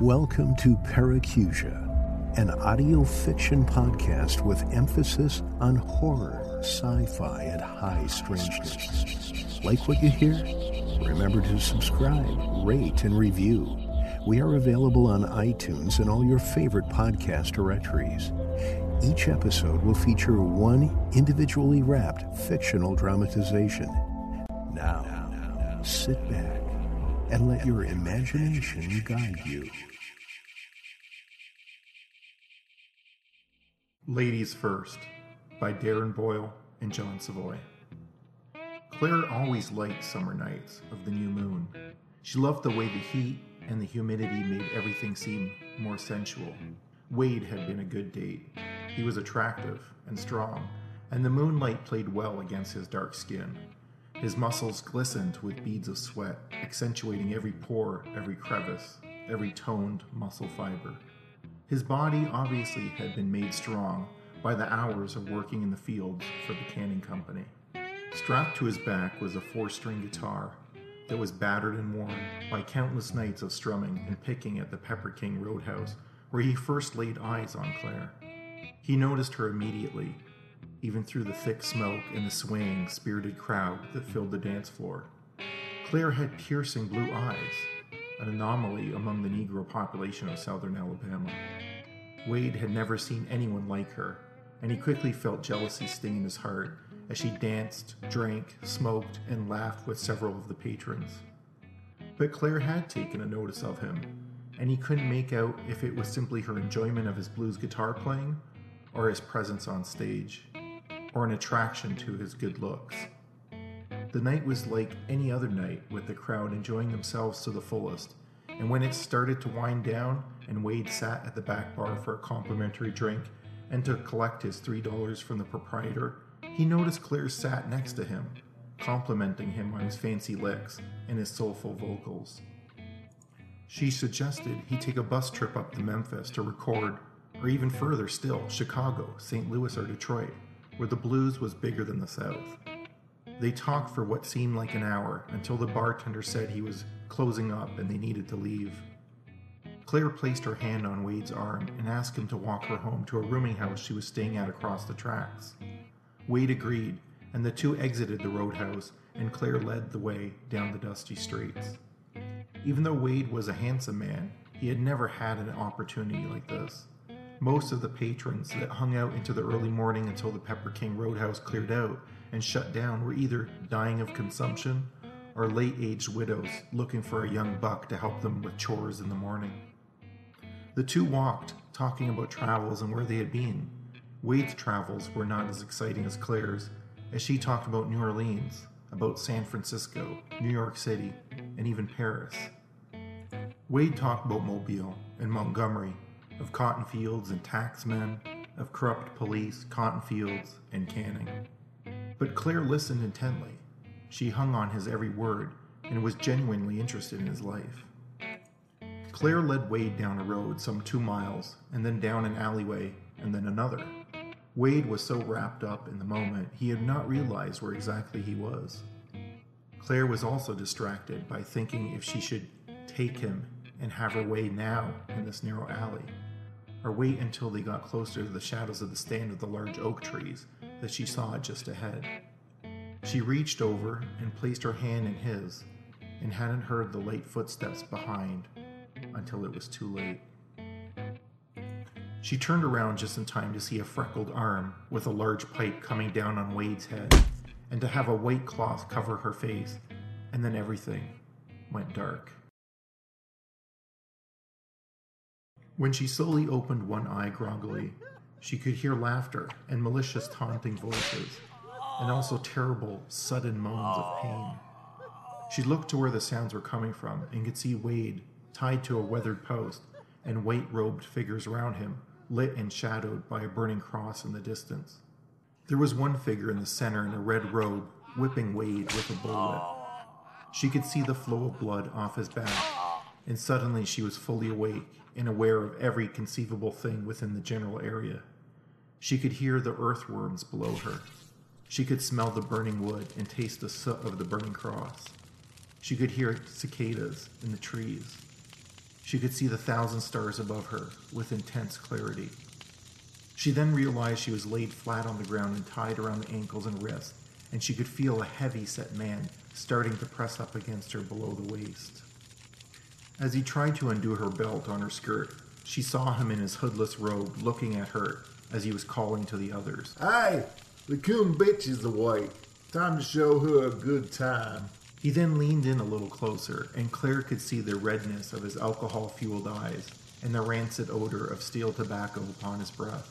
Welcome to Paracusia, an audio fiction podcast with emphasis on horror, sci fi, and high strangeness. Like what you hear? Remember to subscribe, rate, and review. We are available on iTunes and all your favorite podcast directories. Each episode will feature one individually wrapped fictional dramatization. Now, sit back and let your imagination guide you. Ladies First by Darren Boyle and John Savoy. Claire always liked summer nights of the new moon. She loved the way the heat and the humidity made everything seem more sensual. Wade had been a good date. He was attractive and strong, and the moonlight played well against his dark skin. His muscles glistened with beads of sweat, accentuating every pore, every crevice, every toned muscle fiber. His body obviously had been made strong by the hours of working in the fields for the canning company. Strapped to his back was a four string guitar that was battered and worn by countless nights of strumming and picking at the Pepper King Roadhouse, where he first laid eyes on Claire. He noticed her immediately even through the thick smoke and the swaying, spirited crowd that filled the dance floor. Claire had piercing blue eyes, an anomaly among the Negro population of southern Alabama. Wade had never seen anyone like her, and he quickly felt jealousy sting in his heart as she danced, drank, smoked, and laughed with several of the patrons. But Claire had taken a notice of him, and he couldn't make out if it was simply her enjoyment of his blues guitar playing or his presence on stage or an attraction to his good looks. The night was like any other night, with the crowd enjoying themselves to the fullest, and when it started to wind down and Wade sat at the back bar for a complimentary drink and to collect his $3 from the proprietor, he noticed Claire sat next to him, complimenting him on his fancy licks and his soulful vocals. She suggested he take a bus trip up to Memphis to record, or even further still, Chicago, St. Louis, or Detroit, where the blues was bigger than the South. They talked for what seemed like an hour until the bartender said he was closing up and they needed to leave. Claire placed her hand on Wade's arm and asked him to walk her home to a rooming house she was staying at across the tracks. Wade agreed, and the two exited the roadhouse, and Claire led the way down the dusty streets. Even though Wade was a handsome man, he had never had an opportunity like this. Most of the patrons that hung out into the early morning until the Pepper King Roadhouse cleared out and shut down were either dying of consumption or late aged widows looking for a young buck to help them with chores in the morning. The two walked, talking about travels and where they had been. Wade's travels were not as exciting as Claire's, as she talked about New Orleans, about San Francisco, New York City, and even Paris. Wade talked about Mobile and Montgomery of cotton fields and taxmen, of corrupt police, cotton fields, and canning. But Claire listened intently. She hung on his every word and was genuinely interested in his life. Claire led Wade down a road some two miles, and then down an alleyway, and then another. Wade was so wrapped up in the moment he had not realized where exactly he was. Claire was also distracted by thinking if she should take him and have her way now in this narrow alley or wait until they got closer to the shadows of the stand of the large oak trees that she saw just ahead. She reached over and placed her hand in his and hadn't heard the light footsteps behind until it was too late. She turned around just in time to see a freckled arm with a large pipe coming down on Wade's head and to have a white cloth cover her face, and then everything went dark. When she slowly opened one eye groggily, she could hear laughter and malicious taunting voices, and also terrible, sudden moans of pain. She looked to where the sounds were coming from and could see Wade tied to a weathered post and white robed figures around him, lit and shadowed by a burning cross in the distance. There was one figure in the center in a red robe, whipping Wade with a bullwhip. She could see the flow of blood off his back, and suddenly she was fully awake and aware of every conceivable thing within the general area. She could hear the earthworms below her. She could smell the burning wood and taste the soot of the burning cross. She could hear cicadas in the trees. She could see the thousand stars above her with intense clarity. She then realized she was laid flat on the ground and tied around the ankles and wrists, and she could feel a heavy set man starting to press up against her below the waist. As he tried to undo her belt on her skirt, she saw him in his hoodless robe looking at her as he was calling to the others. Hey, the coon bitch is awake. Time to show her a good time. He then leaned in a little closer, and Claire could see the redness of his alcohol fueled eyes and the rancid odor of steel tobacco upon his breath.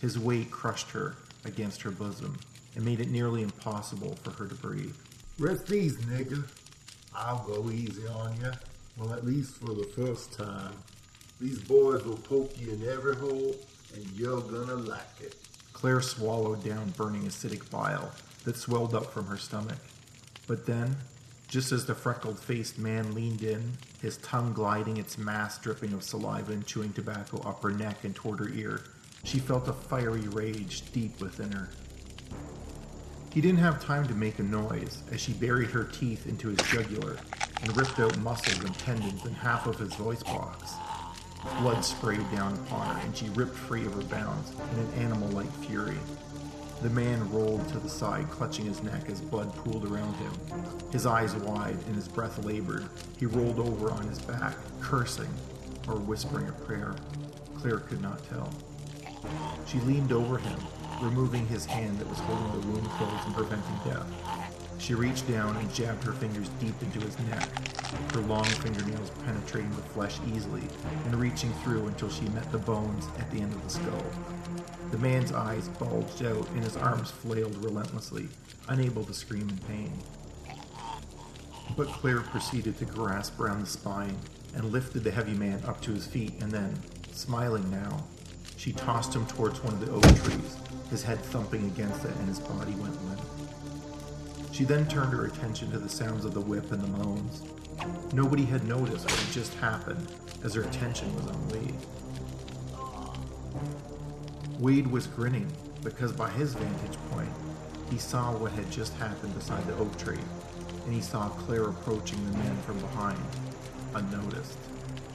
His weight crushed her against her bosom and made it nearly impossible for her to breathe. Rest easy, nigga. I'll go easy on you. Well, at least for the first time. These boys will poke you in every hole, and you're gonna like it. Claire swallowed down burning acidic bile that swelled up from her stomach. But then, just as the freckled faced man leaned in, his tongue gliding its mass dripping of saliva and chewing tobacco up her neck and toward her ear, she felt a fiery rage deep within her. He didn't have time to make a noise as she buried her teeth into his jugular and ripped out muscles and tendons and half of his voice box. Blood sprayed down upon her, and she ripped free of her bounds in an animal like fury. The man rolled to the side, clutching his neck as blood pooled around him. His eyes wide and his breath labored, he rolled over on his back, cursing or whispering a prayer. Claire could not tell. She leaned over him, removing his hand that was holding the wound closed and preventing death. She reached down and jabbed her fingers deep into his neck, her long fingernails penetrating the flesh easily and reaching through until she met the bones at the end of the skull. The man's eyes bulged out and his arms flailed relentlessly, unable to scream in pain. But Claire proceeded to grasp around the spine and lifted the heavy man up to his feet and then, smiling now, she tossed him towards one of the oak trees, his head thumping against it and his body went limp. She then turned her attention to the sounds of the whip and the moans. Nobody had noticed what had just happened, as her attention was on Wade. Wade was grinning because, by his vantage point, he saw what had just happened beside the oak tree, and he saw Claire approaching the men from behind, unnoticed.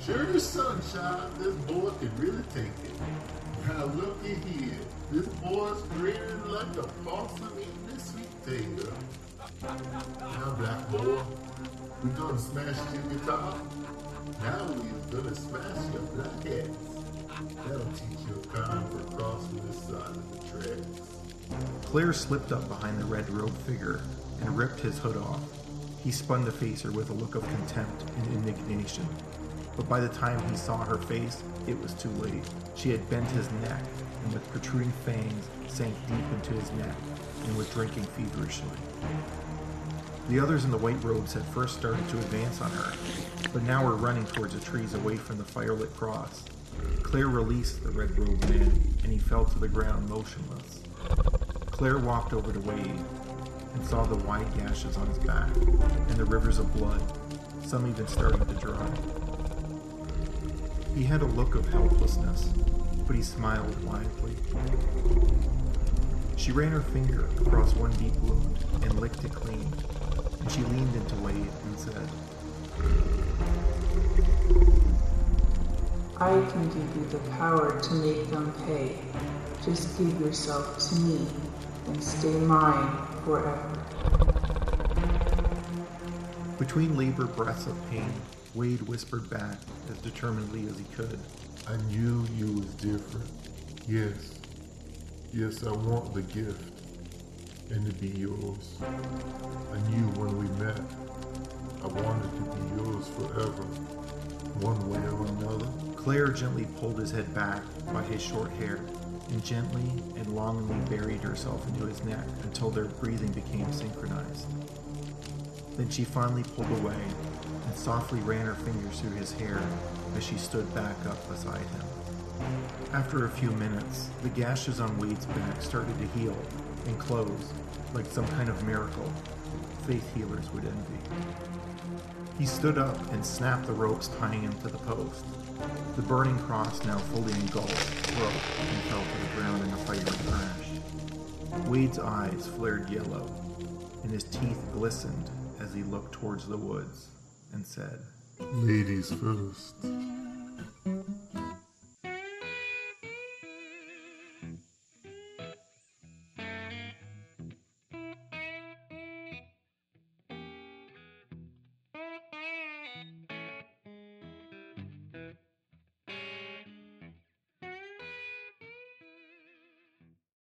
Sure sunshine, this boy can really take it. Now looky here. This boy's grinning like a possum eating a sweet potato. Now, black boy, we gonna smash your guitar. Now we gonna smash your black ass. That'll teach you a kind for crossing this side of the tracks. Claire slipped up behind the red robed figure and ripped his hood off. He spun to face her with a look of contempt and indignation. But by the time he saw her face, it was too late. She had bent his neck, and with protruding fangs, sank deep into his neck and was drinking feverishly. The others in the white robes had first started to advance on her, but now were running towards the trees away from the firelit cross. Claire released the red robed man, and he fell to the ground motionless. Claire walked over to Wade and saw the wide gashes on his back and the rivers of blood, some even starting to dry. He had a look of helplessness, but he smiled widely. She ran her finger across one deep wound and licked it clean, and she leaned into Wade and said, I can give you the power to make them pay. Just give yourself to me and stay mine forever. Between labor breaths of pain, Wade whispered back as determinedly as he could. I knew you was different. Yes. Yes, I want the gift. And to be yours. I knew when we met, I wanted to be yours forever. One way or another. Claire gently pulled his head back by his short hair and gently and longingly buried herself into his neck until their breathing became synchronized. Then she finally pulled away and softly ran her fingers through his hair as she stood back up beside him. After a few minutes, the gashes on Wade's back started to heal and close like some kind of miracle faith healers would envy. He stood up and snapped the ropes tying him to the post. The burning cross, now fully engulfed, broke and fell to the ground in a fiery crash. Wade's eyes flared yellow, and his teeth glistened as he looked towards the woods and said, Ladies first.